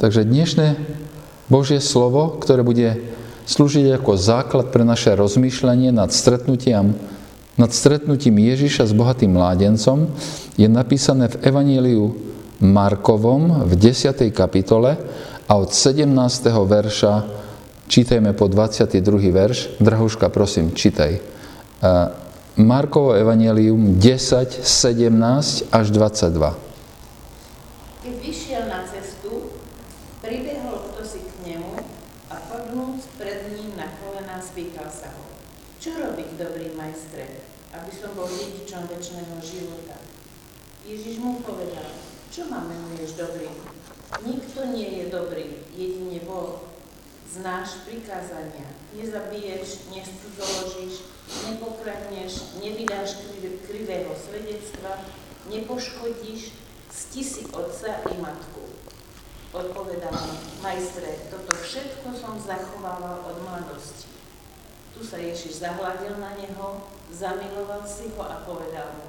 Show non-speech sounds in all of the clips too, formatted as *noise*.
Takže dnešné Božie slovo, ktoré bude slúžiť ako základ pre naše rozmýšľanie nad stretnutím, nad stretnutím Ježiša s bohatým mládencom, je napísané v Evaníliu Markovom v 10. kapitole a od 17. verša čítajme po 22. verš. Drahuška, prosím, čítaj. E, Markovo Evangelium 10, 17 až 22. Ježiš mu povedal, čo ma menuješ dobrým? Nikto nie je dobrý, jedine Boh. Znáš prikázania. Nezabiješ, nescudzoložíš, nepokradneš, nevydáš krivého svedectva, nepoškodíš, sti si otca i matku. Odpovedal mu, majstre, toto všetko som zachovával od mladosti. Tu sa Ježiš zahľadil na neho, zamiloval si ho a povedal mu,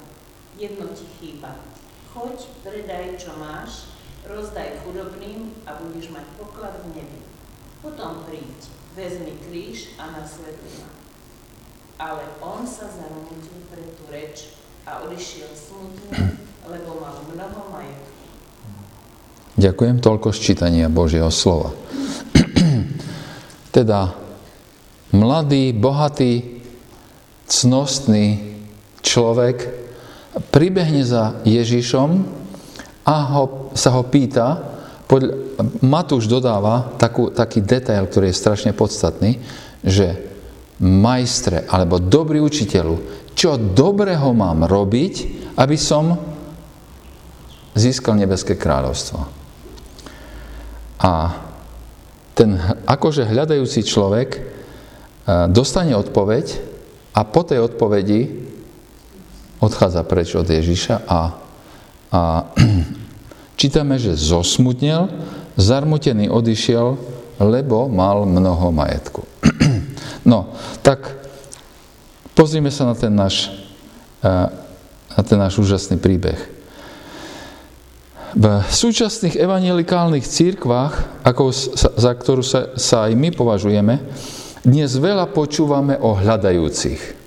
jedno ti chýba choď, predaj, čo máš, rozdaj chudobným a budeš mať poklad v nebi. Potom príď, vezmi kríž a nasleduj ma. Ale on sa zarmútil pre tú reč a odišiel smutný, lebo mal mnoho majetku. Ďakujem, toľko ščítania Božieho slova. *clears throat* teda mladý, bohatý, cnostný človek pribehne za Ježišom a ho, sa ho pýta, podľa, Matúš dodáva takú, taký detail, ktorý je strašne podstatný, že majstre alebo dobrý učiteľu, čo dobrého mám robiť, aby som získal nebeské kráľovstvo. A ten akože hľadajúci človek e, dostane odpoveď a po tej odpovedi odchádza preč od Ježiša a, a *clears throat* čítame, že zosmutnel, zarmutený odišiel, lebo mal mnoho majetku. *clears throat* No, tak pozrime sa na ten náš, e, na ten náš úžasný príbeh. V súčasných evangelikálnych církvách, ako za ktorú sa, sa aj my považujeme, dnes veľa počúvame o hľadajúcich.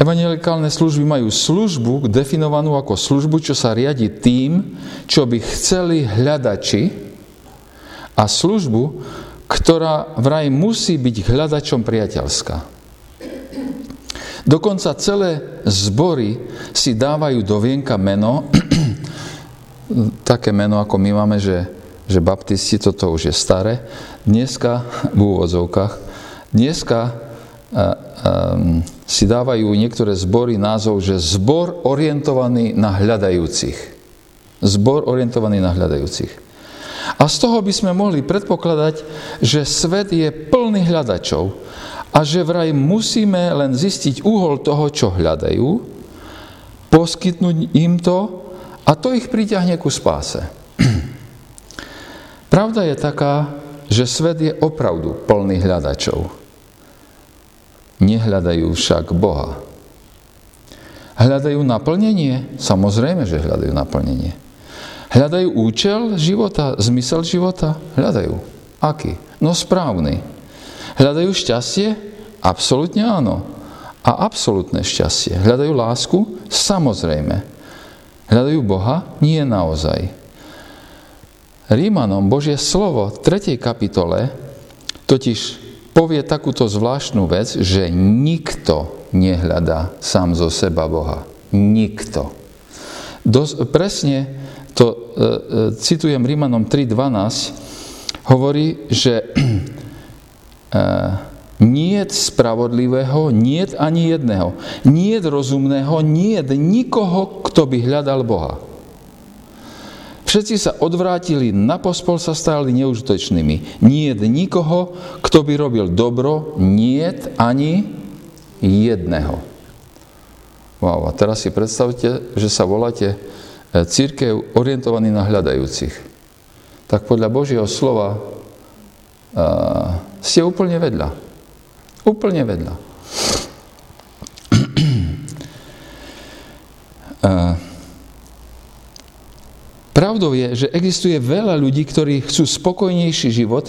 Evangelikálne služby majú službu definovanú ako službu, čo sa riadi tým, čo by chceli hľadači a službu, ktorá vraj musí byť hľadačom priateľská. Dokonca celé zbory si dávajú do vienka meno, *clears throat* také meno, ako my máme, že, že baptisti, toto už je staré, dneska, v úvodzovkách, dneska um, si dávajú niektoré zbory názov, že zbor orientovaný na hľadajúcich. Zbor orientovaný na hľadajúcich. A z toho by sme mohli predpokladať, že svet je plný hľadačov a že vraj musíme len zistiť úhol toho, čo hľadajú, poskytnúť im to a to ich priťahne ku spáse. Pravda je taká, že svet je opravdu plný hľadačov. Nehľadajú však Boha. Hľadajú naplnenie? Samozrejme, že hľadajú naplnenie. Hľadajú účel života, zmysel života? Hľadajú. Aký? No správny. Hľadajú šťastie? Absolutne áno. A absolútne šťastie. Hľadajú lásku? Samozrejme. Hľadajú Boha? Nie naozaj. Rímanom Božie slovo v 3. kapitole totiž povie takúto zvláštnu vec, že nikto nehľadá sám zo seba Boha. Nikto. Dos, presne to e, e, citujem Rímanom 3.12, hovorí, že *clears throat* e, nie spravodlivého, nie ani jedného, nie rozumného, nie nikoho, kto by hľadal Boha. Všetci sa odvrátili, na pospol sa stali neužitočnými. Nie nikoho, kto by robil dobro, nie ani jedného. Wow, a teraz si predstavte, že sa voláte e, církev orientovaný na hľadajúcich. Tak podľa Božieho slova uh, ste úplne vedľa. Úplne vedľa. Pravdou je, že existuje veľa ľudí, ktorí chcú spokojnejší život,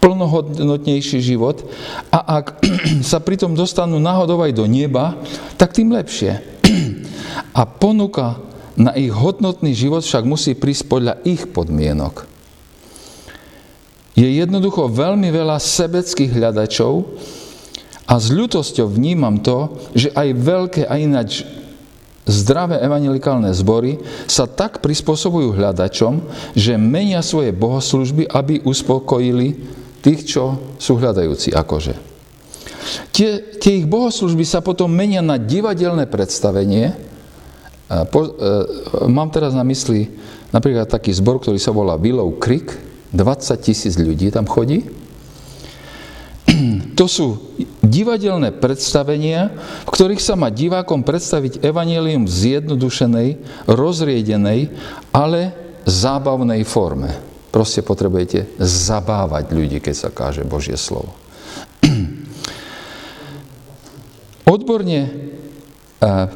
plnohodnotnejší život a ak *clears throat* sa pritom dostanú náhodou aj do neba, tak tým lepšie. *clears throat* A ponuka na ich hodnotný život však musí prísť podľa ich podmienok. Je jednoducho veľmi veľa sebeckých hľadačov a s ľutosťou vnímam to, že aj veľké a ináč zdravé evangelikálne zbory sa tak prispôsobujú hľadačom, že menia svoje bohoslužby, aby uspokojili tých, čo sú hľadajúci akože. Tie, tie ich bohoslužby sa potom menia na divadelné predstavenie. Po, e, mám teraz na mysli napríklad taký zbor, ktorý sa volá Willow Creek. 20 tisíc ľudí tam chodí. To sú divadelné predstavenia, v ktorých sa má divákom predstaviť evanelium v zjednodušenej, rozriedenej, ale zábavnej forme. Proste potrebujete zabávať ľudí, keď sa káže Božie slovo. *clears throat* Odborne e,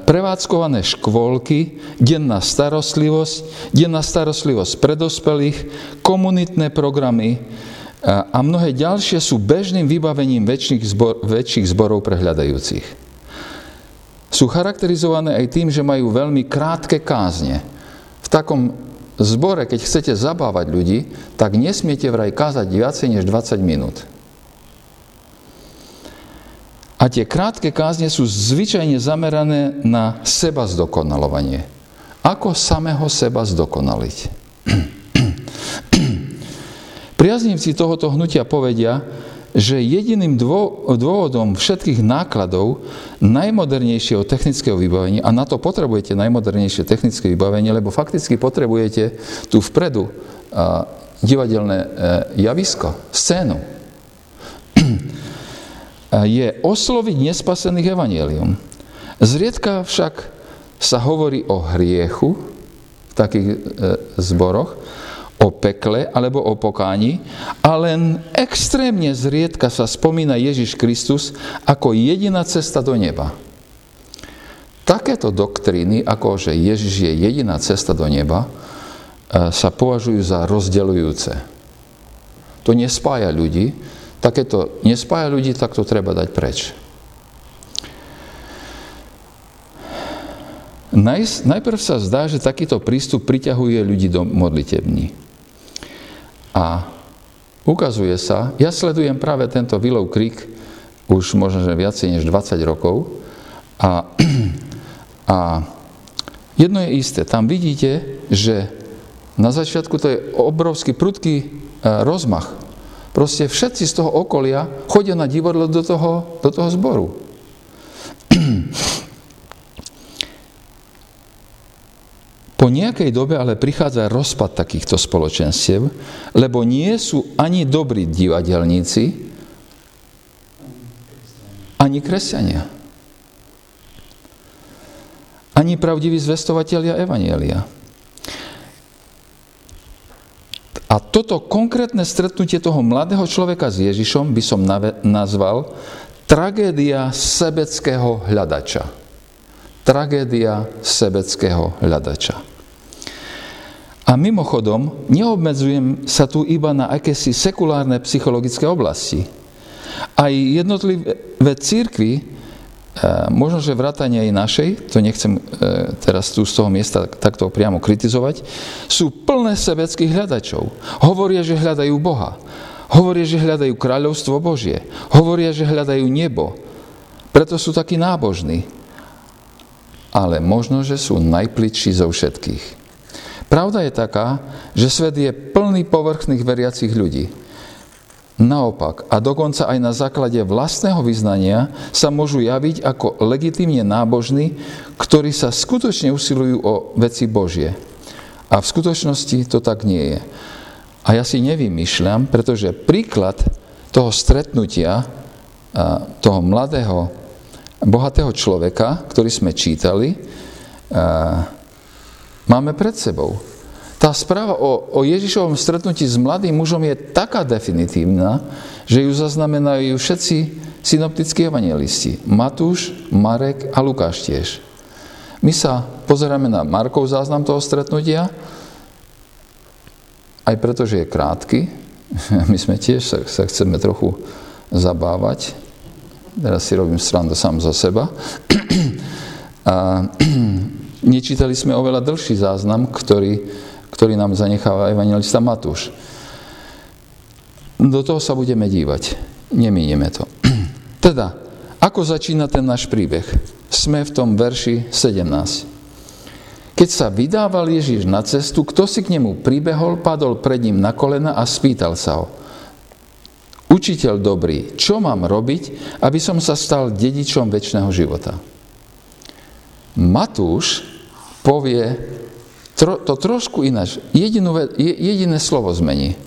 prevádzkované škôlky, denná starostlivosť, denná starostlivosť predospelých, komunitné programy a mnohé ďalšie sú bežným vybavením väčších, zbor, väčších zborov prehľadajúcich. Sú charakterizované aj tým, že majú veľmi krátke kázne. V takom zbore, keď chcete zabávať ľudí, tak nesmiete vraj kázať viacej než 20 minút. A tie krátke kázne sú zvyčajne zamerané na seba zdokonalovanie. Ako samého seba zdokonaliť? *clears throat* Priaznivci tohoto hnutia povedia, že jediným dôvodom všetkých nákladov najmodernejšieho technického vybavenia, a na to potrebujete najmodernejšie technické vybavenie, lebo fakticky potrebujete tu vpredu divadelné e, javisko, scénu, *clears throat* je osloviť nespasených evanielium. Zriedka však sa hovorí o hriechu v takých e, zboroch, o pekle alebo o pokáni a len extrémne zriedka sa spomína Ježiš Kristus ako jediná cesta do neba. Takéto doktríny, ako že Ježiš je jediná cesta do neba, e, sa považujú za rozdeľujúce. To nespája ľudí. Takéto nespája ľudí, tak to treba dať preč. Najprv sa zdá, že takýto prístup priťahuje ľudí do modlitební. A ukazuje sa, ja sledujem práve tento Willow Creek už možno, že viacej než 20 rokov a, *clears throat* a jedno je isté, tam vidíte, že na začiatku to je obrovský prudký e, rozmach. Proste všetci z toho okolia chodia na divadlo do toho, do toho zboru. *clears throat* Po nejakej dobe ale prichádza rozpad takýchto spoločenstiev, lebo nie sú ani dobrí divadelníci, ani kresťania. Ani pravdiví zvestovatelia Evanielia. A toto konkrétne stretnutie toho mladého človeka s Ježišom by som nazval tragédia sebeckého hľadača. Tragédia sebeckého hľadača. A mimochodom, neobmedzujem sa tu iba na akési sekulárne psychologické oblasti. Aj jednotlivé církvy, e, možno, že vrátanie aj našej, to nechcem e, teraz tu z toho miesta takto priamo kritizovať, sú plné sebeckých hľadačov. Hovoria, že hľadajú Boha. Hovoria, že hľadajú kráľovstvo Božie. Hovoria, že hľadajú nebo. Preto sú takí nábožní. Ale možno, že sú najpličší zo všetkých. Pravda je taká, že svet je plný povrchných veriacich ľudí. Naopak, a dokonca aj na základe vlastného vyznania sa môžu javiť ako legitimne nábožní, ktorí sa skutočne usilujú o veci Božie. A v skutočnosti to tak nie je. A ja si nevymýšľam, pretože príklad toho stretnutia toho mladého, bohatého človeka, ktorý sme čítali, máme pred sebou. Tá správa o, o Ježišovom stretnutí s mladým mužom je taká definitívna, že ju zaznamenajú všetci synoptickí evangelisti. Matúš, Marek a Lukáš tiež. My sa pozeráme na Markov záznam toho stretnutia aj preto, že je krátky. *laughs* My sme tiež sa, sa chceme trochu zabávať. Teraz si robím srandu sám za seba. *clears throat* A *clears throat* nečítali sme oveľa dlhší záznam, ktorý, ktorý nám zanecháva evangelista Matúš. Do toho sa budeme dívať. Neminieme to. *clears throat* Teda, ako začína ten náš príbeh? Sme v tom verši 17. Keď sa vydával Ježiš na cestu, kto si k nemu pribehol, padol pred ním na kolena a spýtal sa ho. Učiteľ dobrý, čo mám robiť, aby som sa stal dedičom väčšného života? Matúš povie to trošku ináč. Jedinú, jediné slovo zmení.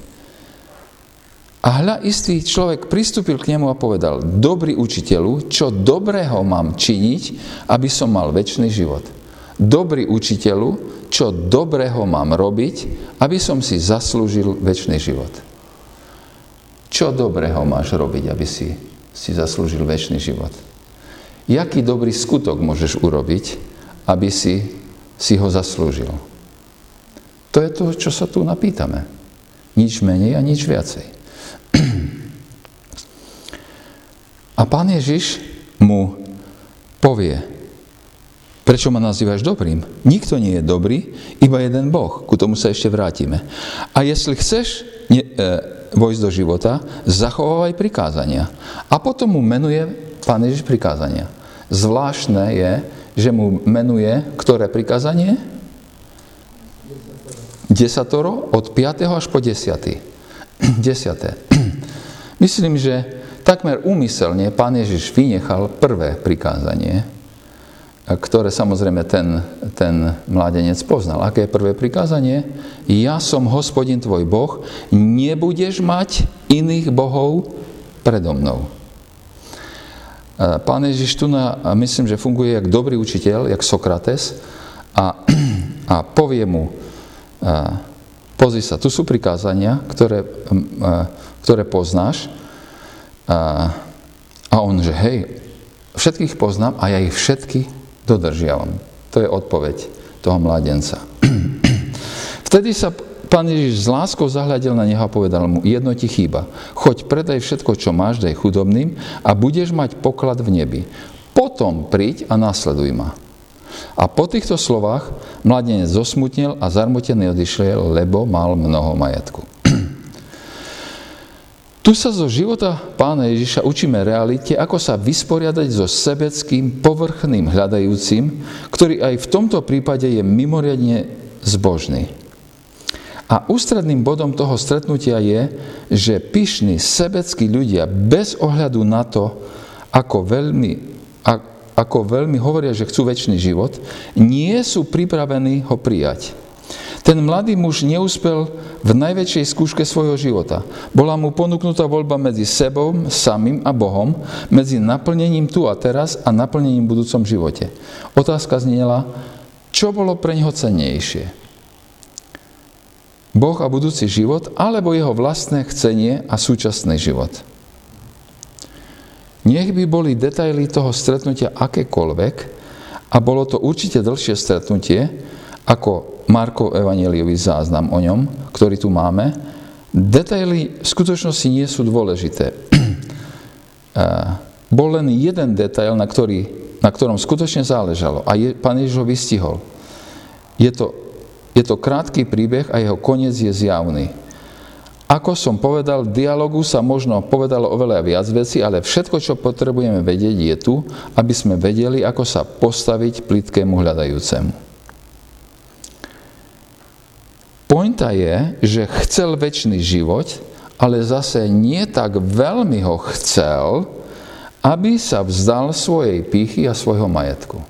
A hľa istý človek pristúpil k nemu a povedal, dobrý učiteľu, čo dobrého mám činiť, aby som mal väčší život dobrý učiteľu, čo dobrého mám robiť, aby som si zaslúžil väčší život. Čo dobrého máš robiť, aby si, si zaslúžil väčší život? Jaký dobrý skutok môžeš urobiť, aby si, si ho zaslúžil? To je to, čo sa tu napýtame. Nič menej a nič viacej. A pán Ježiš mu povie, Prečo ma nazývaš dobrým? Nikto nie je dobrý, iba jeden Boh. Ku tomu sa ešte vrátime. A jestli chceš ne, e, vojsť do života, zachovávaj prikázania. A potom mu menuje Pán Ježiš prikázania. Zvláštne je, že mu menuje ktoré prikázanie? Desatoro od 5. až po 10. 10. *clears throat* *clears throat* Myslím, že takmer úmyselne Pán Ježiš vynechal prvé prikázanie, ktoré samozrejme ten, ten mládenec poznal. Aké je prvé prikázanie? Ja som hospodin tvoj Boh, nebudeš mať iných bohov predo mnou. Pán Ježiš tu na, myslím, že funguje jak dobrý učiteľ, jak Sokrates a, *clears throat* a povie mu, pozri sa, tu sú prikázania, ktoré, ktoré poznáš a, a on, že hej, všetkých poznám a ja ich všetky dodržiavam. To je odpoveď toho mladenca. *clears throat* Vtedy sa pán Ježiš s láskou zahľadil na neho a povedal mu, jedno ti chýba, choď predaj všetko, čo máš, daj chudobným a budeš mať poklad v nebi. Potom príď a následuj ma. A po týchto slovách mladenec zosmutnil a zarmutený odišiel, lebo mal mnoho majetku. Tu sa zo života pána Ježiša učíme realite, ako sa vysporiadať so sebeckým, povrchným hľadajúcim, ktorý aj v tomto prípade je mimoriadne zbožný. A ústredným bodom toho stretnutia je, že pyšní, sebeckí ľudia bez ohľadu na to, ako veľmi, ako veľmi hovoria, že chcú väčší život, nie sú pripravení ho prijať. Ten mladý muž neúspel v najväčšej skúške svojho života. Bola mu ponúknutá voľba medzi sebou, samým a Bohom, medzi naplnením tu a teraz a naplnením v budúcom živote. Otázka zniela, čo bolo pre neho cennejšie? Boh a budúci život, alebo jeho vlastné chcenie a súčasný život? Nech by boli detaily toho stretnutia akékoľvek, a bolo to určite dlhšie stretnutie, ako Markov evangeliový záznam o ňom, ktorý tu máme, detaily v skutočnosti nie sú dôležité. *clears throat* Bol len jeden detail, na, ktorý, na ktorom skutočne záležalo a je, pán Ježiš ho vystihol. Je to, je to krátky príbeh a jeho koniec je zjavný. Ako som povedal, v dialogu sa možno povedalo oveľa viac vecí, ale všetko, čo potrebujeme vedieť, je tu, aby sme vedeli, ako sa postaviť plitkému hľadajúcemu. Pointa je, že chcel väčší život, ale zase nie tak veľmi ho chcel, aby sa vzdal svojej pýchy a svojho majetku.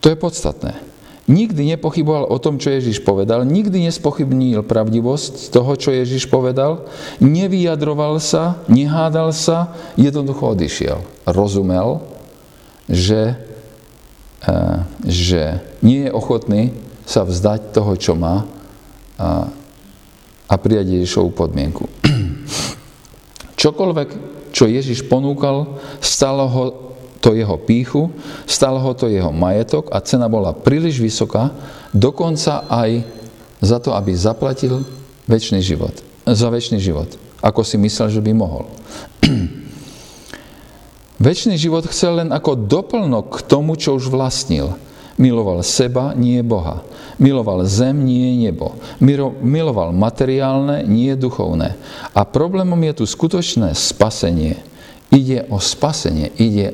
To je podstatné. Nikdy nepochyboval o tom, čo Ježiš povedal, nikdy nespochybnil pravdivosť toho, čo Ježiš povedal, nevyjadroval sa, nehádal sa, jednoducho odišiel. Rozumel, že, eh, že nie je ochotný sa vzdať toho, čo má a, a prijať Ježišovú podmienku. *clears throat* Čokoľvek, čo Ježiš ponúkal, stalo ho to jeho píchu, stalo ho to jeho majetok a cena bola príliš vysoká, dokonca aj za to, aby zaplatil väčší život. Za väčší život. Ako si myslel, že by mohol. *clears throat* väčší život chcel len ako doplnok k tomu, čo už vlastnil. Miloval seba, nie Boha. Miloval zem, nie nebo. Miloval materiálne, nie duchovné. A problémom je tu skutočné spasenie. Ide o spasenie, ide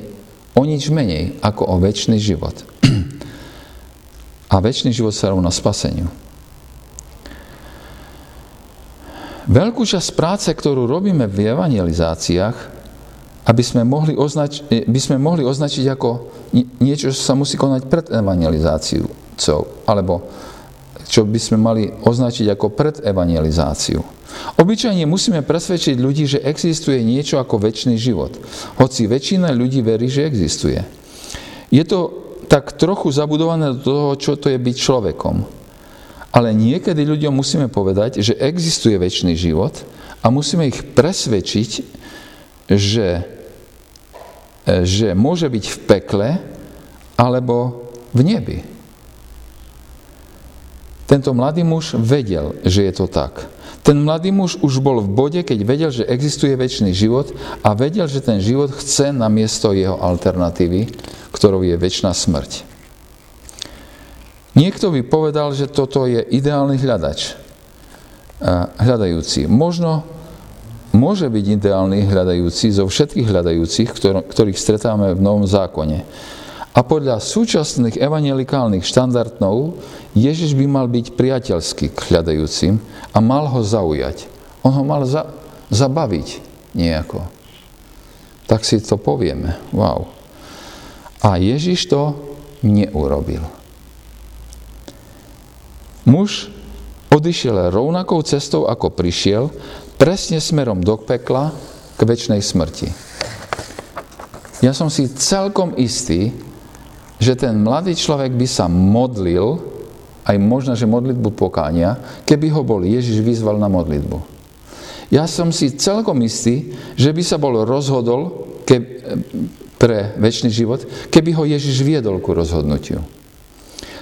o nič menej ako o väčší život. *clears throat* A väčší život sa rovná spaseniu. Veľkú časť práce, ktorú robíme v evangelizáciách, aby sme mohli, označ- eh, by sme mohli označiť ako niečo, čo sa musí konať pred evangelizáciou, alebo čo by sme mali označiť ako pred evangelizáciu. Obyčajne musíme presvedčiť ľudí, že existuje niečo ako väčší život, hoci väčšina ľudí verí, že existuje. Je to tak trochu zabudované do toho, čo to je byť človekom. Ale niekedy ľuďom musíme povedať, že existuje väčší život a musíme ich presvedčiť, že že môže byť v pekle alebo v nebi. Tento mladý muž vedel, že je to tak. Ten mladý muž už bol v bode, keď vedel, že existuje väčší život a vedel, že ten život chce na miesto jeho alternatívy, ktorou je väčšiná smrť. Niekto by povedal, že toto je ideálny hľadač, hľadajúci. Možno môže byť ideálny hľadajúci zo všetkých hľadajúcich, ktorých stretávame v Novom zákone. A podľa súčasných evangelikálnych štandardov Ježiš by mal byť priateľský k hľadajúcim a mal ho zaujať. On ho mal za, zabaviť nejako. Tak si to povieme. Wow. A Ježiš to neurobil. Muž odišiel rovnakou cestou, ako prišiel presne smerom do pekla k väčšnej smrti. Ja som si celkom istý, že ten mladý človek by sa modlil, aj možno, že modlitbu pokánia, keby ho bol Ježiš vyzval na modlitbu. Ja som si celkom istý, že by sa bol rozhodol ke, pre väčší život, keby ho Ježiš viedol ku rozhodnutiu.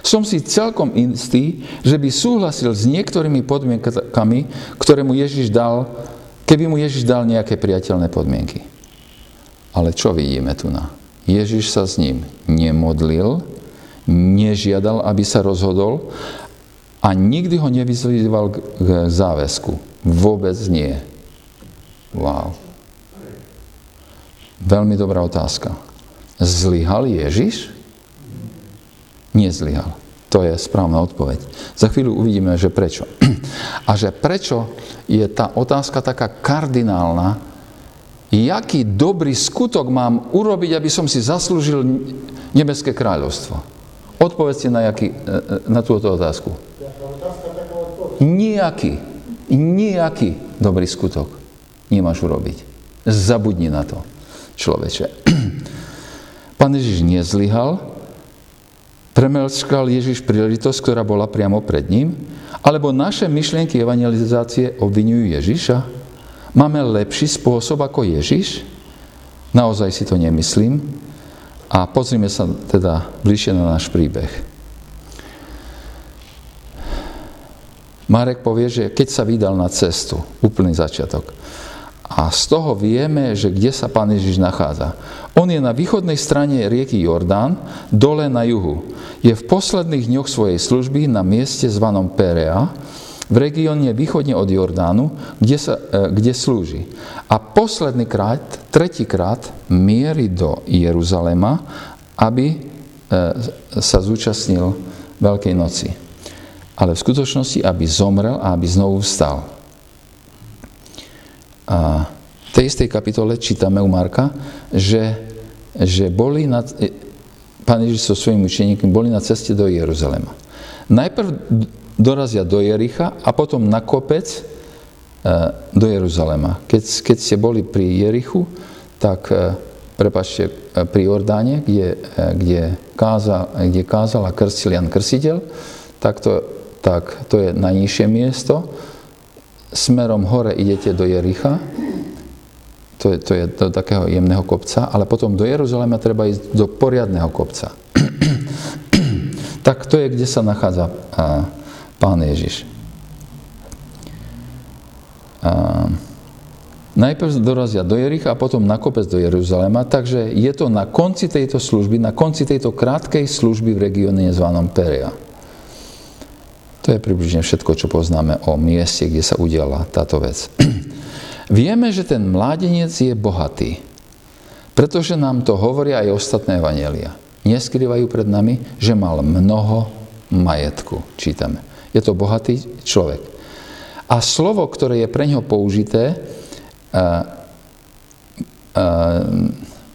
Som si celkom istý, že by súhlasil s niektorými podmienkami, ktoré mu Ježiš dal, keby mu Ježiš dal nejaké priateľné podmienky. Ale čo vidíme tu na? Ježiš sa s ním nemodlil, nežiadal, aby sa rozhodol a nikdy ho nevyzýval k záväzku. Vôbec nie. Wow. Veľmi dobrá otázka. Zlyhal Ježiš? nezlyhal. To je správna odpoveď. Za chvíľu uvidíme, že prečo. *clears throat* A že prečo je tá otázka taká kardinálna, jaký dobrý skutok mám urobiť, aby som si zaslúžil nebeské kráľovstvo. Odpovedzte na, jaký, e, e, na túto otázku. Nijaký, nijaký dobrý skutok nemáš urobiť. Zabudni na to, človeče. *clears throat* Pán Ježiš nezlyhal, Premelskal Ježiš príležitosť, ktorá bola priamo pred ním? Alebo naše myšlienky evangelizácie obvinujú Ježiša? Máme lepší spôsob ako Ježiš? Naozaj si to nemyslím. A pozrime sa teda bližšie na náš príbeh. Marek povie, že keď sa vydal na cestu, úplný začiatok, a z toho vieme, že kde sa Pán Ježiš nachádza. On je na východnej strane rieky Jordán, dole na juhu. Je v posledných dňoch svojej služby na mieste zvanom Perea, v regióne východne od Jordánu, kde, sa, e, kde slúži. A posledný krát, tretíkrát, mierí do Jeruzalema, aby e, sa zúčastnil Veľkej noci. Ale v skutočnosti, aby zomrel a aby znovu vstal. A v tej istej kapitole čítame u Marka, že, že boli na, e, pán Ježiš so svojimi učeníkmi boli na ceste do Jeruzalema. Najprv dorazia do Jericha a potom na kopec e, do Jeruzalema. Keď, keď ste boli pri Jerichu, tak e, prepačte, pri Jordáne, kde, kde, kázal, kde kázal krstil Jan Krstiteľ, tak to, tak to je najnižšie miesto smerom hore idete do Jericha, to je, to je do takého jemného kopca, ale potom do Jeruzalema treba ísť do poriadného kopca. *clears throat* tak to je, kde sa nachádza Pán Ježiš. A najprv dorazia do Jericha a potom na kopec do Jeruzalema, takže je to na konci tejto služby, na konci tejto krátkej služby v regióne zvanom Perea. To je približne všetko, čo poznáme o mieste, kde sa udiala táto vec. *clears throat* Vieme, že ten mládenec je bohatý, pretože nám to hovoria aj ostatné evanelia. Neskrývajú pred nami, že mal mnoho majetku, čítame. Je to bohatý človek. A slovo, ktoré je pre ňo použité,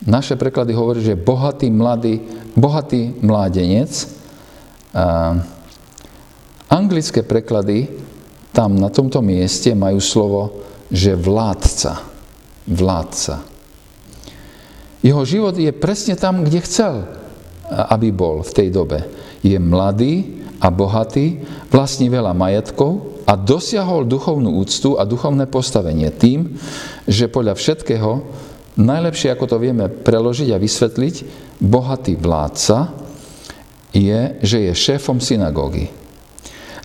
naše preklady hovorí, že bohatý, mladý, bohatý mládenec. Anglické preklady tam na tomto mieste majú slovo, že vládca. Vládca. Jeho život je presne tam, kde chcel, aby bol v tej dobe. Je mladý a bohatý, vlastní veľa majetkov, a dosiahol duchovnú úctu a duchovné postavenie tým, že podľa všetkého, najlepšie ako to vieme preložiť a vysvetliť, bohatý vládca je, že je šéfom synagógy.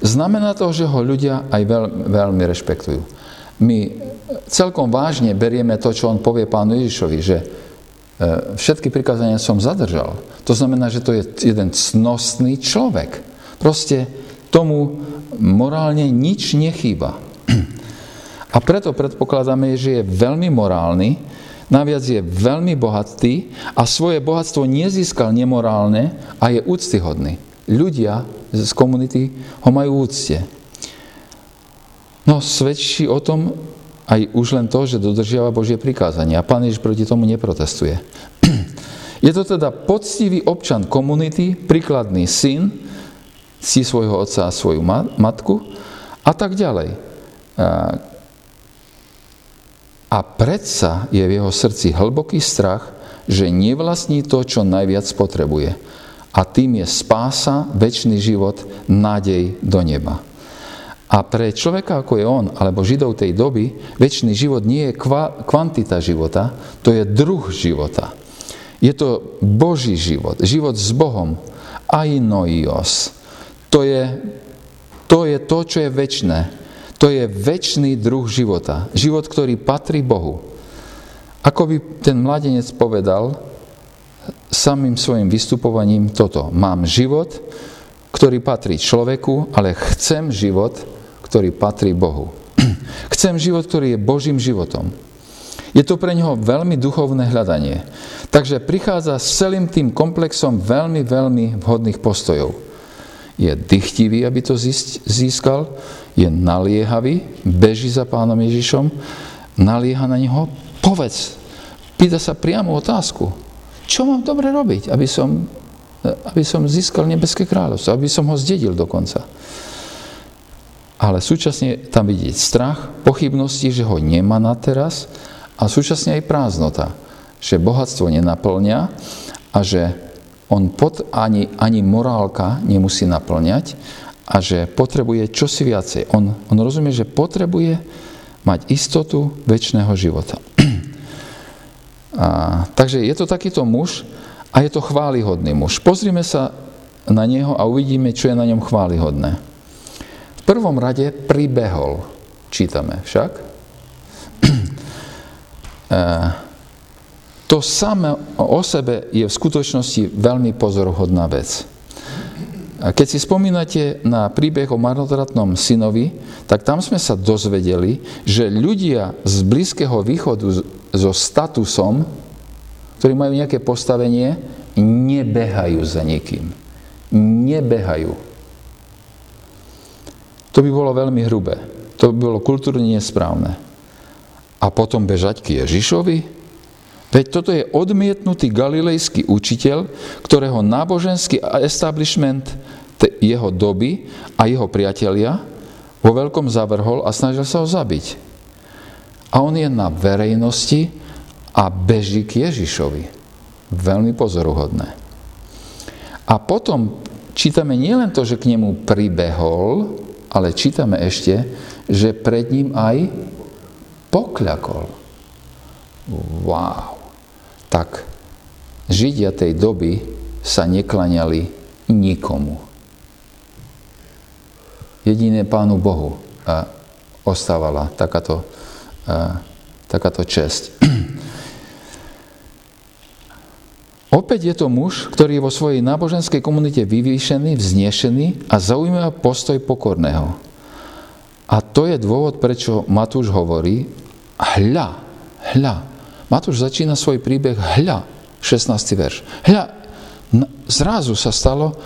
Znamená to, že ho ľudia aj veľ, veľmi rešpektujú. My celkom vážne berieme to, čo on povie pánu Ježišovi, že e, všetky prikázania som zadržal. To znamená, že to je jeden cnostný človek. Proste tomu morálne nič nechýba. A preto predpokladáme, že je veľmi morálny, naviac je veľmi bohatý a svoje bohatstvo nezískal nemorálne a je úctyhodný. Ľudia z komunity ho majú úcte. No, svedčí o tom aj už len to, že dodržiava Božie prikázanie a Pán Ježiš proti tomu neprotestuje. *clears throat* Je to teda poctivý občan komunity, príkladný syn, si svojho otca a svoju matku a tak ďalej. A predsa je v jeho srdci hlboký strach, že nevlastní to, čo najviac potrebuje. A tým je spása, väčší život, nádej do neba. A pre človeka, ako je on, alebo Židov tej doby, väčší život nie je kvantita života, to je druh života. Je to Boží život, život s Bohom, ainoios. To je, to je to, čo je väčné. To je väčší druh života. Život, ktorý patrí Bohu. Ako by ten mladenec povedal samým svojim vystupovaním toto. Mám život, ktorý patrí človeku, ale chcem život, ktorý patrí Bohu. *clears throat* Chcem život, ktorý je Božím životom. Je to pre neho veľmi duchovné hľadanie. Takže prichádza s celým tým komplexom veľmi, veľmi vhodných postojov je dychtivý, aby to získal, je naliehavý, beží za pánom Ježišom, nalieha na neho, povedz, pýta sa priamo otázku, čo mám dobre robiť, aby som, aby som získal nebeské kráľovstvo, aby som ho zdedil dokonca. Ale súčasne tam vidieť strach, pochybnosti, že ho nemá na teraz a súčasne aj prázdnota, že bohatstvo nenaplňa a že on pod, ani, ani morálka nemusí naplňať a že potrebuje čosi viacej. On, on rozumie, že potrebuje mať istotu väčšného života. *clears throat* A, takže je to takýto muž a je to chválihodný muž. Pozrime sa na neho a uvidíme, čo je na ňom chválihodné. V prvom rade pribehol, čítame však. *clears throat* To samé o sebe je v skutočnosti veľmi pozoruhodná vec. Keď si spomínate na príbeh o marnotratnom synovi, tak tam sme sa dozvedeli, že ľudia z Blízkeho východu so statusom, ktorí majú nejaké postavenie, nebehajú za nikým. Nebehajú. To by bolo veľmi hrubé. To by bolo kultúrne nesprávne. A potom bežať k Ježišovi? Veď toto je odmietnutý galilejský učiteľ, ktorého náboženský establishment jeho doby a jeho priatelia vo veľkom zavrhol a snažil sa ho zabiť. A on je na verejnosti a beží k Ježišovi. Veľmi pozoruhodné. A potom čítame nielen to, že k nemu pribehol, ale čítame ešte, že pred ním aj pokľakol. Wow tak Židia tej doby sa neklaňali nikomu. Jediné Pánu Bohu a ostávala takáto takáto česť. *clears throat* Opäť je to muž, ktorý je vo svojej náboženskej komunite vyvýšený, vznešený a zaujímavý postoj pokorného. A to je dôvod, prečo Matúš hovorí, hľa, hľa. Matúš začína svoj príbeh hľa, 16. verš. Hľa, zrazu sa stalo,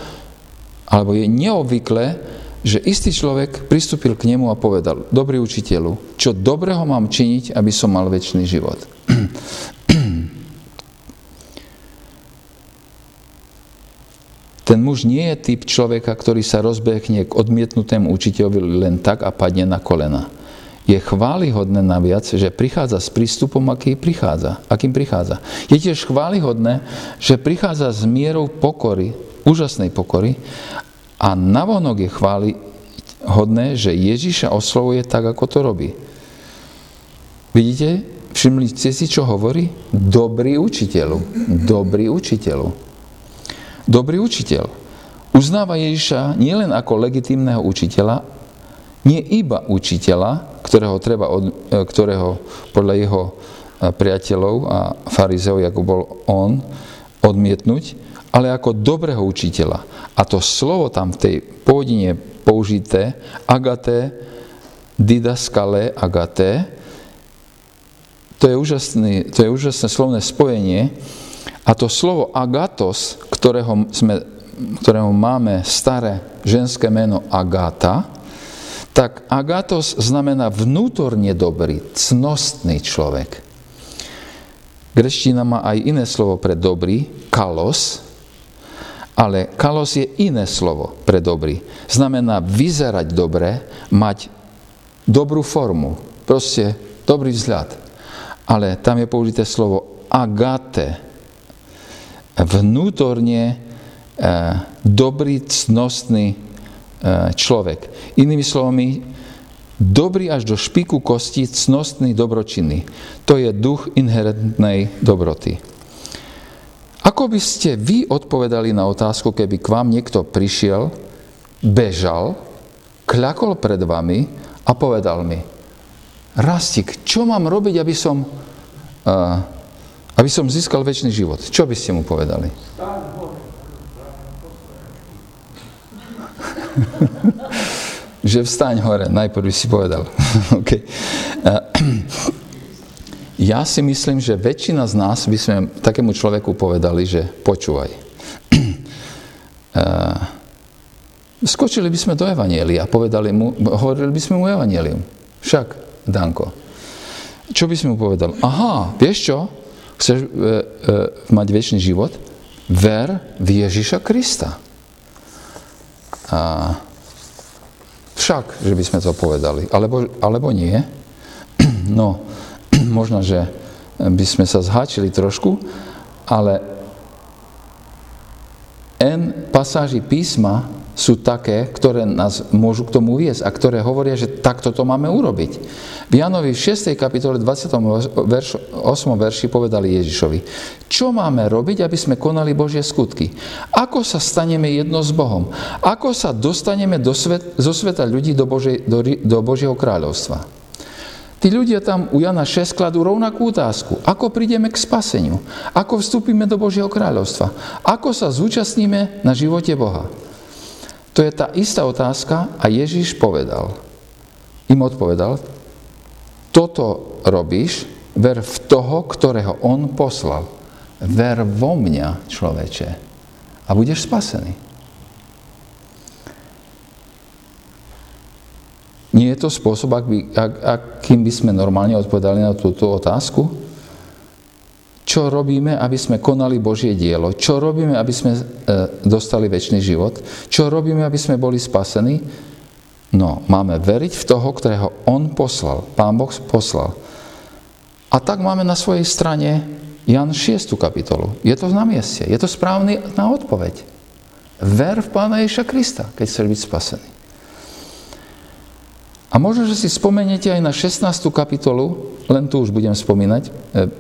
alebo je neobvyklé, že istý človek pristúpil k nemu a povedal, dobrý učiteľu, čo dobrého mám činiť, aby som mal väčší život. *clears throat* Ten muž nie je typ človeka, ktorý sa rozbehne k odmietnutému učiteľovi len tak a padne na kolena. Je chválihodné naviac, že prichádza s prístupom, aký prichádza, akým prichádza. Je tiež chválihodné, že prichádza s mierou pokory, úžasnej pokory a navonok je chválihodné, že Ježiša oslovuje tak, ako to robí. Vidíte? Všimli ste si, čo hovorí? Dobrý učiteľu. Dobrý učiteľu dobrý učiteľ. Uznáva Ježiša nielen ako legitímneho učiteľa, nie iba učiteľa, ktorého, treba od, e, ktorého podľa jeho e, priateľov a farizeov, ako bol on, odmietnúť, ale ako dobrého učiteľa. A to slovo tam v tej pôvodine použité, agate, didaskale, agate, to je, úžasný, to je úžasné slovné spojenie, a to slovo agatos, ktorého, sme, ktorého máme staré ženské meno agata, tak agatos znamená vnútorne dobrý, cnostný človek. Greština má aj iné slovo pre dobrý, kalos, ale kalos je iné slovo pre dobrý. Znamená vyzerať dobre, mať dobrú formu, proste dobrý vzhľad. Ale tam je použité slovo agate, vnútorne e, dobrý, cnostný človek. Inými slovami, dobrý až do špiku kosti, cnostný, dobročinný. To je duch inherentnej dobroty. Ako by ste vy odpovedali na otázku, keby k vám niekto prišiel, bežal, kľakol pred vami a povedal mi, Rastik, čo mám robiť, aby som uh, aby som získal väčší život. Čo by ste mu povedali? *laughs* že vstaň hore, najprv si povedal. *laughs* okay. *clears throat* Ja si myslím, že väčšina z nás by sme takému človeku povedali, že počúvaj. *clears throat* Skočili by sme do Evanielia a povedali mu, hovorili by sme mu Evanielium. Však, Danko. Čo by sme mu povedali? Aha, vieš čo? Chceš e, e, mať väčší život? Ver v Ježiša Krista. A však, že by sme to povedali. Alebo, alebo nie. *clears throat* No, *clears throat* možno, že by sme sa zháčili trošku, ale N pasáži písma sú také, ktoré nás môžu k tomu viesť a ktoré hovoria, že takto to máme urobiť. V Janovi v 6. kapitole 20. Verš, 8. verši povedali Ježišovi, čo máme robiť, aby sme konali Božie skutky? Ako sa staneme jedno s Bohom? Ako sa dostaneme do svet, zo sveta ľudí do, Božej, do, do Božieho kráľovstva? Tí ľudia tam u Jana 6 kladú rovnakú otázku. Ako prídeme k spaseniu? Ako vstúpime do Božieho kráľovstva? Ako sa zúčastníme na živote Boha? To je tá istá otázka a Ježiš povedal, im odpovedal, toto robíš, ver v toho, ktorého on poslal. Ver vo mňa, človeče, a budeš spasený. Nie je to spôsob, akým by sme normálne odpovedali na túto otázku? Čo robíme, aby sme konali Božie dielo, čo robíme, aby sme e, dostali väčší život, čo robíme, aby sme boli spasení. No, máme veriť v toho, ktorého On poslal, Pán Boh poslal. A tak máme na svojej strane Jan 6. kapitolu. Je to na mieste, je to správny na odpoveď. Ver v Pána Ježa Krista, keď chceš byť spasený. A možno, že si spomeniete aj na 16. kapitolu, len tu už budem spomínať e,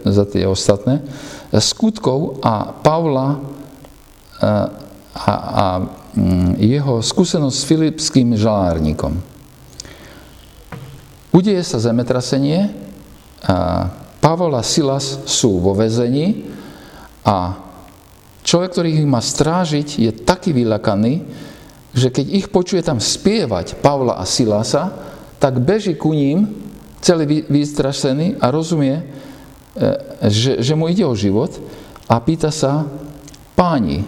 za tie ostatné, skutkov a Pavla e, a, a mm, jeho skúsenosť s filipským žalárnikom. Udeje sa zemetrasenie Pavol a Silas sú vo vezení a človek, ktorý ich má strážiť, je taký vylakaný, že keď ich počuje tam spievať Pavla a Silasa, tak beží ku ním celý vystrašený a rozumie, e, že, že mu ide o život a pýta sa, páni,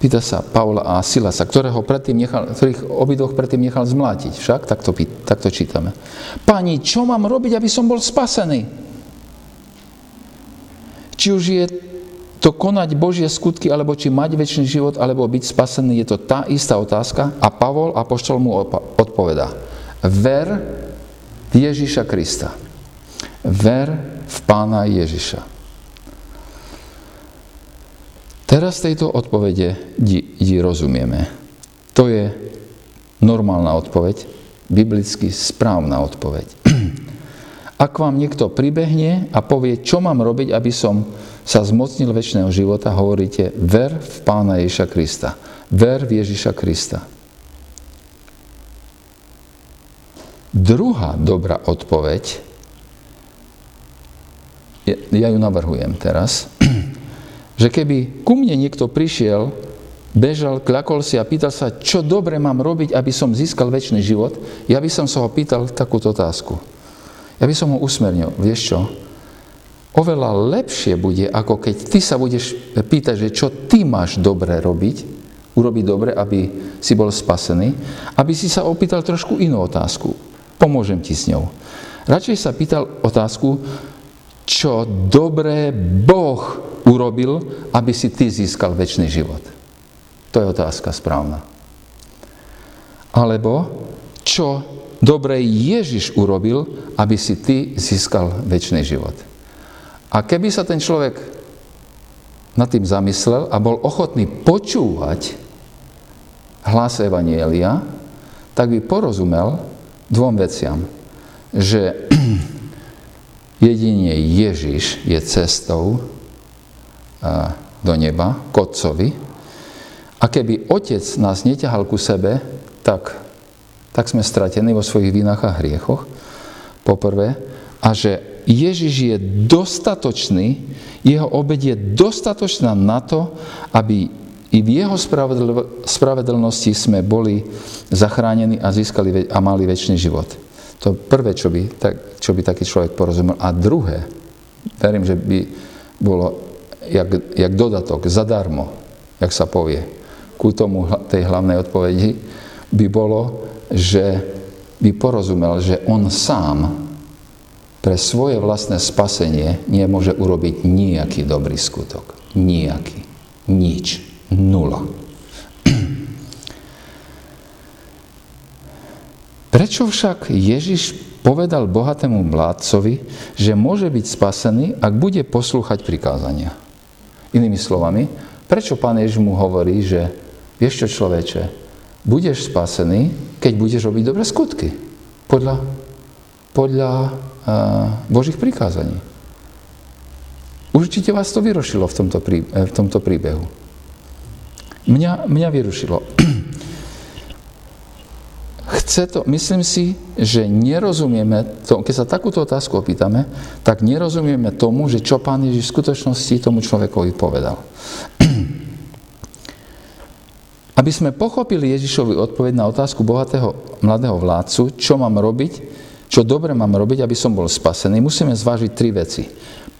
pýta sa Pavla a Silasa, ktorého predtým nechal, ktorých obidvoch predtým nechal zmlátiť. Však tak to, tak to čítame. Páni, čo mám robiť, aby som bol spasený? Či už je to konať Božie skutky, alebo či mať väčší život, alebo byť spasený, je to tá istá otázka. A Pavol, apoštol mu odpovedá. Ver v Ježiša Krista. Ver v Pána Ježiša. Teraz tejto odpovede di rozumieme. To je normálna odpoveď, biblicky správna odpoveď. *clears throat* Ak vám niekto pribehne a povie, čo mám robiť, aby som sa zmocnil väčšného života, hovoríte, ver v Pána Ježiša Krista. Ver v Ježiša Krista. Druhá dobrá odpoveď, ja ju navrhujem teraz, *clears throat* že keby ku mne niekto prišiel, bežal, kľakol si a pýtal sa, čo dobre mám robiť, aby som získal väčší život, ja by som sa ho pýtal takúto otázku. Ja by som ho usmernil. Vieš čo? Oveľa lepšie bude, ako keď ty sa budeš pýtať, že čo ty máš dobre robiť, urobiť dobre, aby si bol spasený, aby si sa opýtal trošku inú otázku. Pomôžem ti s ňou. Radšej sa pýtal otázku, čo dobré Boh urobil, aby si ty získal väčší život. To je otázka správna. Alebo čo dobre Ježiš urobil, aby si ty získal väčší život. A keby sa ten človek nad tým zamyslel a bol ochotný počúvať hlas Evanielia, tak by porozumel dvom veciam. Že *clears throat* jedine Ježiš je cestou do neba, k Otcovi. A keby Otec nás neťahal ku sebe, tak tak sme stratení vo svojich vinách a hriechoch, poprvé, a že Ježiš je dostatočný, jeho obed je dostatočná na to, aby i v jeho spravedlnosti sme boli zachránení a získali a mali väčší život. To prvé, čo by, tak, čo by taký človek porozumel. A druhé, verím, že by bolo jak, jak dodatok, zadarmo, jak sa povie, ku tomu tej hlavnej odpovedi, by bolo, že by porozumel, že on sám pre svoje vlastné spasenie nemôže urobiť nejaký dobrý skutok. Nijaký. Nič. Nula. Prečo však Ježiš povedal bohatému vládcovi, že môže byť spasený, ak bude poslúchať prikázania? Inými slovami, prečo pán Ježiš mu hovorí, že vieš čo človeče, budeš spasený, keď budeš robiť dobré skutky. Podľa, podľa uh, Božích prikázaní. Určite vás to vyrušilo v tomto, prí, eh, v tomto príbehu. Mňa, mňa vyrušilo. *clears throat* Chce to, myslím si, že nerozumieme, to, keď sa takúto otázku opýtame, tak nerozumieme tomu, že čo Pán Ježiš v skutočnosti tomu človekovi povedal. *clears throat* Aby sme pochopili Ježišovi odpoveď na otázku bohatého mladého vládcu, čo mám robiť, čo dobre mám robiť, aby som bol spasený, musíme zvážiť tri veci.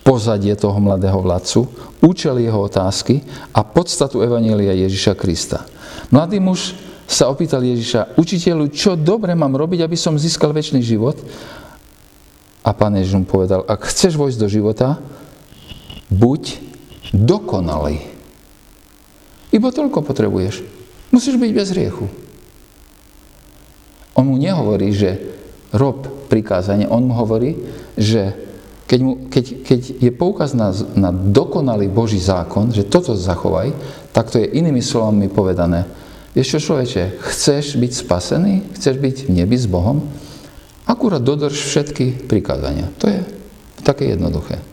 Pozadie toho mladého vládcu, účel jeho otázky a podstatu Evanielia Ježiša Krista. Mladý muž sa opýtal Ježiša, učiteľu, čo dobre mám robiť, aby som získal väčší život? A pán Ježiš mu povedal, ak chceš vojsť do života, buď dokonalý. Iba toľko potrebuješ. Musíš byť bez hriechu. On mu nehovorí, že rob prikázanie, on mu hovorí, že keď, mu, keď, keď je poukaz na, na dokonalý Boží zákon, že toto zachovaj, tak to je inými slovami povedané. Vieš čo, človeče, chceš byť spasený? Chceš byť v nebi s Bohom? Akurát dodrž všetky prikázania. To je také jednoduché.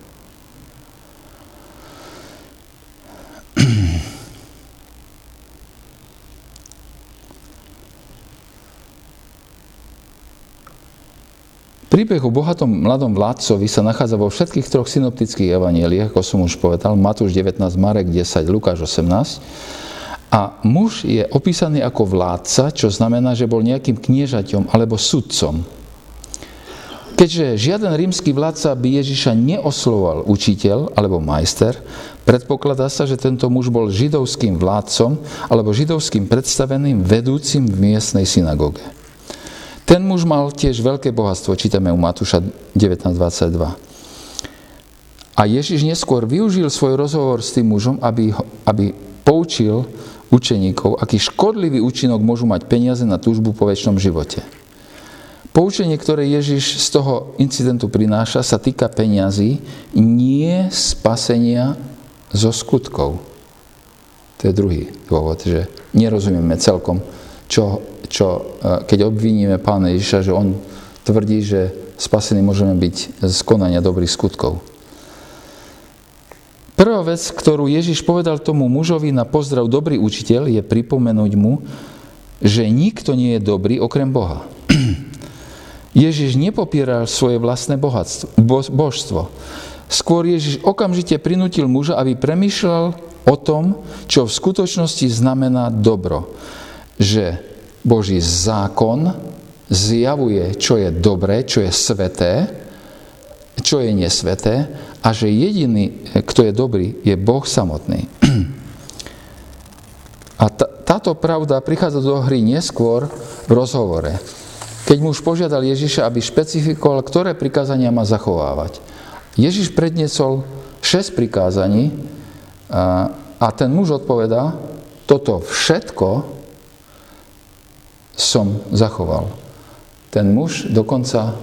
Príbeh o bohatom mladom vládcovi sa nachádza vo všetkých troch synoptických evanieliach, ako som už povedal, Matúš 19, Marek 10, Lukáš 18. A muž je opísaný ako vládca, čo znamená, že bol nejakým kniežaťom alebo sudcom. Keďže žiaden rímsky vládca by Ježiša neoslovoval učiteľ alebo majster, predpokladá sa, že tento muž bol židovským vládcom alebo židovským predstaveným vedúcim v miestnej synagóge. Ten muž mal tiež veľké bohatstvo, čítame u Matúša 19.22. A Ježiš neskôr využil svoj rozhovor s tým mužom, aby, aby poučil učeníkov, aký škodlivý účinok môžu mať peniaze na túžbu po väčšnom živote. Poučenie, ktoré Ježiš z toho incidentu prináša, sa týka peňazí, nie spasenia zo skutkov. To je druhý dôvod, že nerozumieme celkom, čo čo, e, keď obviníme pána Ježiša, že on tvrdí, že spasení môžeme byť z konania dobrých skutkov. Prvá vec, ktorú Ježiš povedal tomu mužovi na pozdrav dobrý učiteľ, je pripomenúť mu, že nikto nie je dobrý okrem Boha. *clears throat* Ježiš nepopieral svoje vlastné bohatstvo, bo, božstvo. Skôr Ježiš okamžite prinútil muža, aby premýšľal o tom, čo v skutočnosti znamená dobro. Že Boží zákon zjavuje, čo je dobré, čo je sveté, čo je nesveté a že jediný, kto je dobrý, je Boh samotný. A táto pravda prichádza do hry neskôr v rozhovore. Keď muž požiadal Ježiša, aby špecifikoval, ktoré prikázania má zachovávať. Ježiš predniesol 6 prikázaní a, a ten muž odpovedá, toto všetko som zachoval. Ten muž dokonca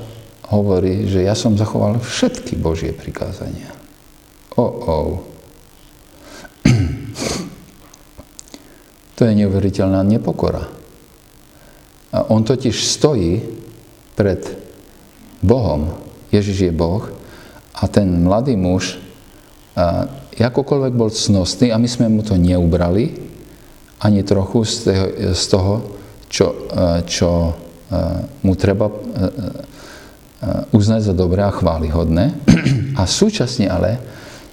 hovorí, že ja som zachoval všetky Božie prikázania. O, o. *clears throat* To je neuveriteľná nepokora. A on totiž stojí pred Bohom. Ježiš je Boh a ten mladý muž, a akokoľvek bol cnostný, a my sme mu to neubrali, ani trochu z toho, z toho čo, e, čo e, mu treba e, uznať za dobré a chválihodné. *clears throat* A súčasne ale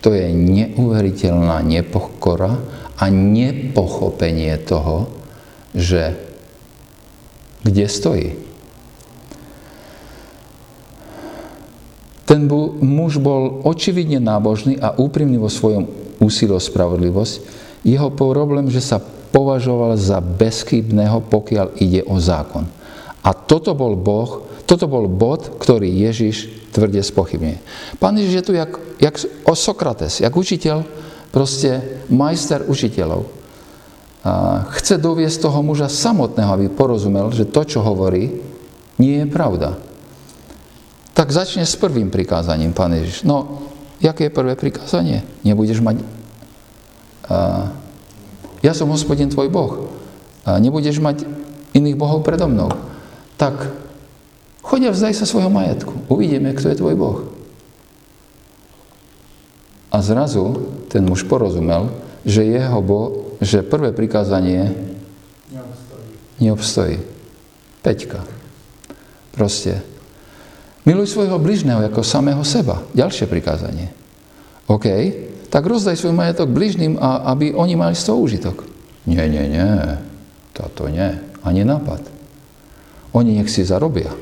to je neuveriteľná nepokora a nepochopenie toho, že kde stojí. Ten muž bol očividne nábožný a úprimný vo svojom úsilí o spravodlivosť. Jeho problém, že sa považoval za bezchybného, pokiaľ ide o zákon. A toto bol Boh, toto bol bod, ktorý Ježiš tvrde spochybňuje. Pán Ježiš je tu jak, jak o Sokrates, jak učiteľ, proste majster učiteľov. A chce doviesť toho muža samotného, aby porozumel, že to, čo hovorí, nie je pravda. Tak začne s prvým prikázaním, pán Ježiš. No, jaké je prvé prikázanie? Nebudeš mať a, ja som hospodin tvoj Boh. A nebudeš mať iných bohov predo mnou. Tak choď a vzdaj sa svojho majetku. Uvidíme, kto je tvoj Boh. A zrazu ten muž porozumel, že jeho bo, že prvé prikázanie neobstojí. neobstojí. Peťka. Proste. Miluj svojho bližného ako samého seba. Ďalšie prikázanie. OK? Tak rozdaj svoj majetok bližným, a aby oni mali z toho užitok. Nie, nie, nie, toto nie, ani nápad. Oni nech si zarobia.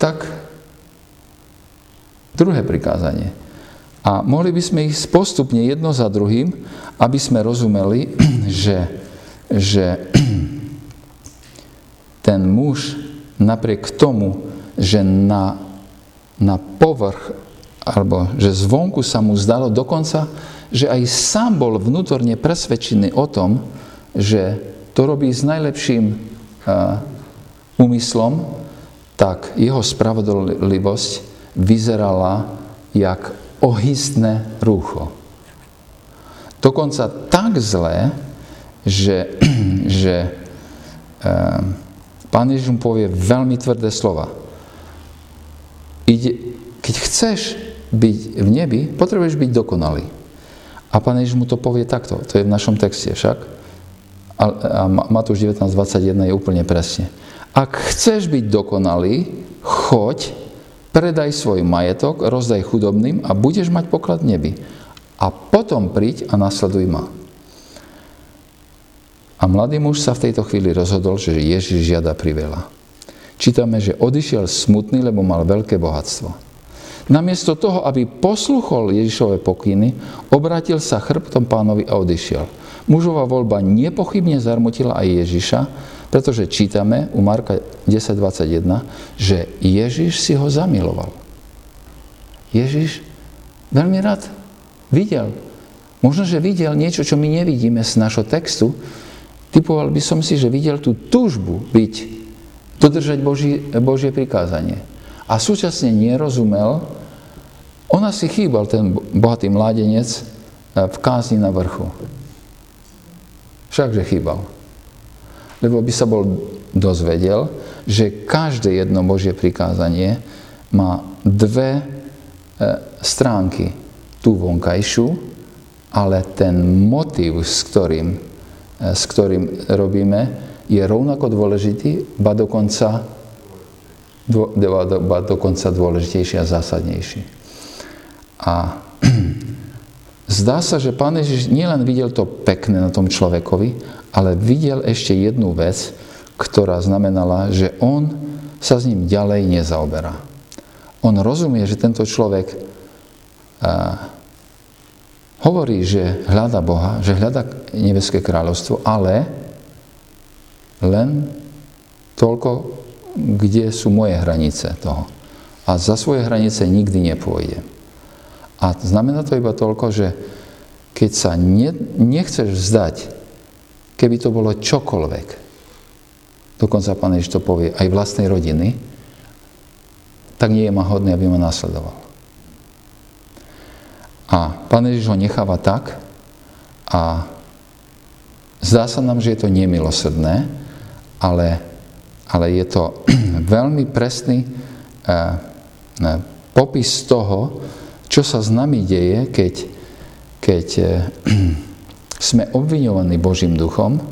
Tak druhé prikázanie. A mohli by sme ich postupne jedno za druhým, aby sme rozumeli, *clears throat* že, že *clears throat* ten muž napriek tomu, že na, na povrch alebo že zvonku sa mu zdalo dokonca, že aj sám bol vnútorne presvedčený o tom, že to robí s najlepším úmyslom, tak jeho spravodlivosť vyzerala jak ohystné rúcho. Dokonca tak zlé, že, *clears throat* že pán Ježiš mu povie veľmi tvrdé slova. Ide, keď chceš byť v nebi, potrebuješ byť dokonalý. A Pán Ježiš mu to povie takto, to je v našom texte však. A, a Matúš 19.21 je úplne presne. Ak chceš byť dokonalý, choď, predaj svoj majetok, rozdaj chudobným a budeš mať poklad v nebi. A potom príď a nasleduj ma. A mladý muž sa v tejto chvíli rozhodol, že Ježiš žiada priveľa. Čítame, že odišiel smutný, lebo mal veľké bohatstvo. Namiesto toho, aby posluchol Ježišové pokyny, obratil sa chrbtom pánovi a odišiel. Mužová voľba nepochybne zarmutila aj Ježiša, pretože čítame u Marka 10.21, že Ježiš si ho zamiloval. Ježiš veľmi rád videl. Možno, že videl niečo, čo my nevidíme z našho textu. Typoval by som si, že videl tú túžbu byť, dodržať Boží, Božie prikázanie a súčasne nerozumel, on asi chýbal, ten bohatý mládenec, e, v kázni na vrchu. Všakže chýbal. Lebo by sa bol dozvedel, že každé jedno Božie prikázanie má dve e, stránky. Tú vonkajšiu, ale ten motív, s ktorým, e, s ktorým robíme, je rovnako dôležitý, ba dokonca dokonca dôležitejší a zásadnejší. A *clears throat* zdá sa, že pán Ježiš nielen videl to pekné na tom človekovi, ale videl ešte jednu vec, ktorá znamenala, že on sa s ním ďalej nezaoberá. On rozumie, že tento človek a, hovorí, že hľada Boha, že hľada nebeské kráľovstvo, ale len toľko, kde sú moje hranice toho. A za svoje hranice nikdy nepôjdem. A znamená to iba toľko, že keď sa ne, nechceš vzdať, keby to bolo čokoľvek, dokonca Pán Ježiš to povie, aj vlastnej rodiny, tak nie je ma hodný, aby ma nasledoval. A Pán Ježiš ho necháva tak a zdá sa nám, že je to nemilosrdné, ale ale je to *clears throat* veľmi presný eh, eh, popis toho, čo sa s nami deje, keď, keď eh, *clears throat* sme obviňovaní Božím duchom,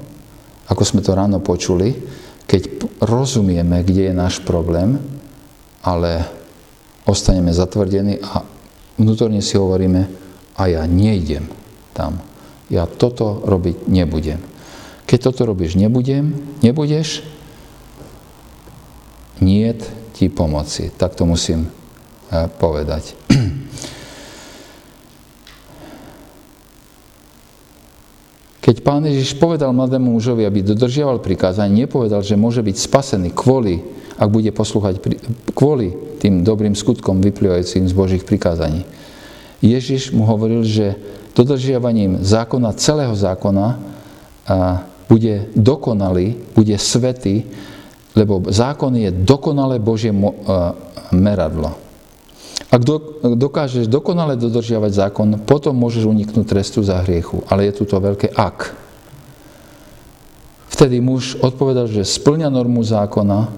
ako sme to ráno počuli, keď rozumieme, kde je náš problém, ale ostaneme zatvrdení a vnútorne si hovoríme, a ja nejdem tam. Ja toto robiť nebudem. Keď toto robíš nebudem, nebudeš, niet ti pomoci. Tak to musím e, povedať. *clears throat* Keď pán Ježiš povedal mladému mužovi, aby dodržiaval prikázanie, nepovedal, že môže byť spasený kvôli, ak bude poslúchať, kvôli tým dobrým skutkom vyplývajúcim z Božích prikázaní. Ježiš mu hovoril, že dodržiavaním zákona, celého zákona, bude dokonalý, bude svetý lebo zákon je dokonalé Božie meradlo. Ak dokážeš dokonale dodržiavať zákon, potom môžeš uniknúť trestu za hriechu. Ale je tu to veľké ak. Vtedy muž odpovedal, že splňa normu zákona.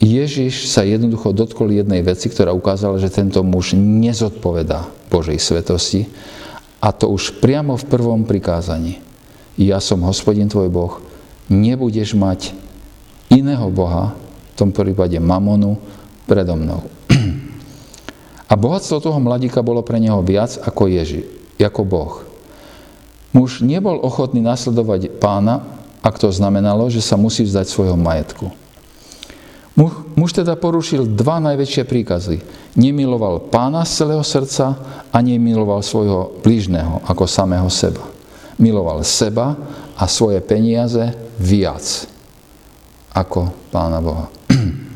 Ježiš sa jednoducho dotkol jednej veci, ktorá ukázala, že tento muž nezodpovedá Božej svetosti. A to už priamo v prvom prikázaní. Ja som hospodin tvoj Boh, nebudeš mať iného Boha, v tom prípade mamonu, predo mnou. *clears throat* A bohatstvo toho mladíka bolo pre neho viac ako Ježi, ako Boh. Muž nebol ochotný nasledovať pána, ak to znamenalo, že sa musí vzdať svojho majetku. Muž teda porušil dva najväčšie príkazy. Nemiloval pána z celého srdca a nemiloval svojho blížneho ako samého seba. Miloval seba a svoje peniaze viac ako Pána Boha. *clears throat*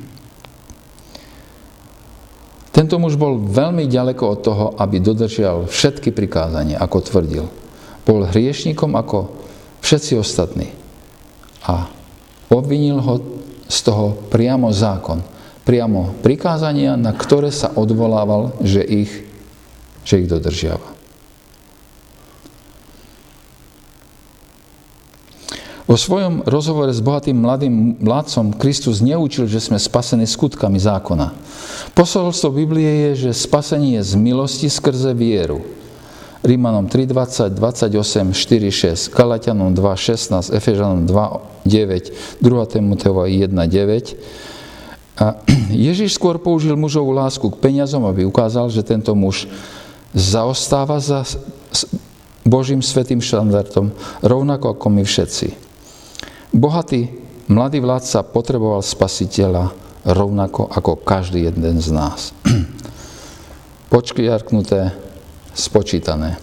Tento muž bol veľmi ďaleko od toho, aby dodržial všetky prikázania, ako tvrdil. Bol hriešnikom ako všetci ostatní. A obvinil ho z toho priamo zákon. Priamo prikázania, na ktoré sa odvolával, že ich, že ich dodržiava. Vo svojom rozhovore s bohatým mladým mladcom Kristus neučil, že sme spasení skutkami zákona. Posolstvo Biblie je, že spasenie je z milosti skrze vieru. Rímanom 3.20, 28, 4.6, Galatianom 2.16, Efežanom 2.9, 2. Timoteova 1.9. A *clears throat* Ježiš skôr použil mužovú lásku k peniazom, aby ukázal, že tento muž zaostáva za Božím svetým štandardom, rovnako ako my všetci. Bohatý mladý vládca potreboval spasiteľa rovnako ako každý jeden z nás. *clears throat* Počkriarknuté spočítané.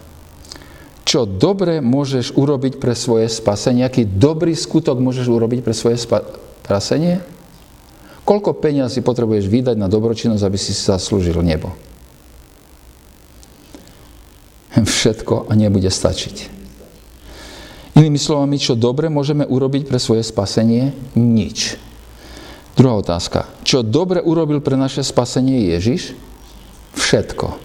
Čo dobre môžeš urobiť pre svoje spasenie? Aký dobrý skutok môžeš urobiť pre svoje spasenie? Koľko peňazí potrebuješ vydať na dobročinnosť, aby si zaslúžil nebo? *laughs* Všetko a nebude stačiť. Inými slovami, čo dobre môžeme urobiť pre svoje spasenie? Nič. Druhá otázka. Čo dobre urobil pre naše spasenie Ježiš? Všetko.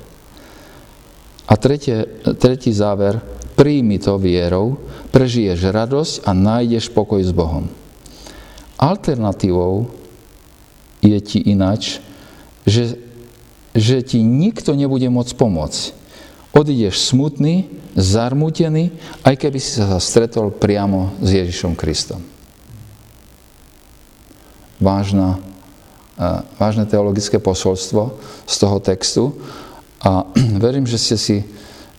A tretie, tretí záver, príjmi to vierou, prežiješ radosť a nájdeš pokoj s Bohom. Alternatívou je ti inač, že, že ti nikto nebude môcť pomôcť. Odídeš smutný, zarmútený, aj keby si sa stretol priamo s Ježišom Kristom. Vážna, vážne teologické posolstvo z toho textu. A *clears throat* verím, že ste si,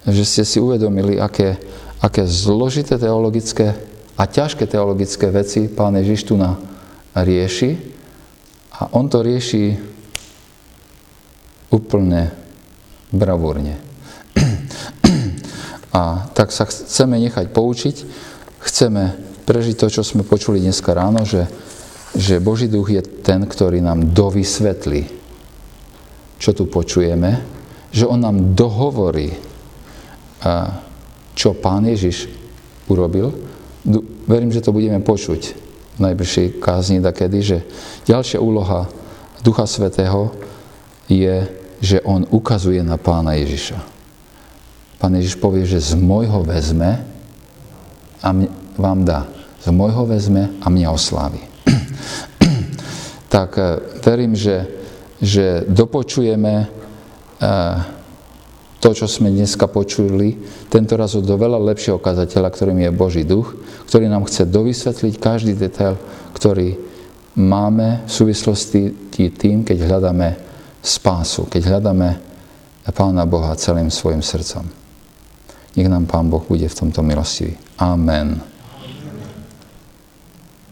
že ste si uvedomili, aké, aké zložité teologické a ťažké teologické veci pán Ježiš tu na rieši. A on to rieši úplne bravúrne. A tak sa chceme nechať poučiť, chceme prežiť to, čo sme počuli dneska ráno, že, že Boží duch je ten, ktorý nám dovysvetlí, čo tu počujeme, že on nám dohovorí, čo pán Ježiš urobil. Verím, že to budeme počuť v najbližšej kázni takedy, že ďalšia úloha Ducha Svetého je, že on ukazuje na pána Ježiša. Pán Ježiš povie, že z môjho vezme a vám dá. Z môjho vezme a mňa oslávi. *clears throat* tak e, verím, že, že dopočujeme to, čo sme dneska počuli, tento raz od veľa lepšieho kazateľa, ktorým je Boží duch, ktorý nám chce dovysvetliť každý detail, ktorý máme v súvislosti tým, keď hľadáme spásu, keď hľadáme Pána Boha celým svojim srdcom. Nech nám Pán Boh bude v tomto milostivý. Amen.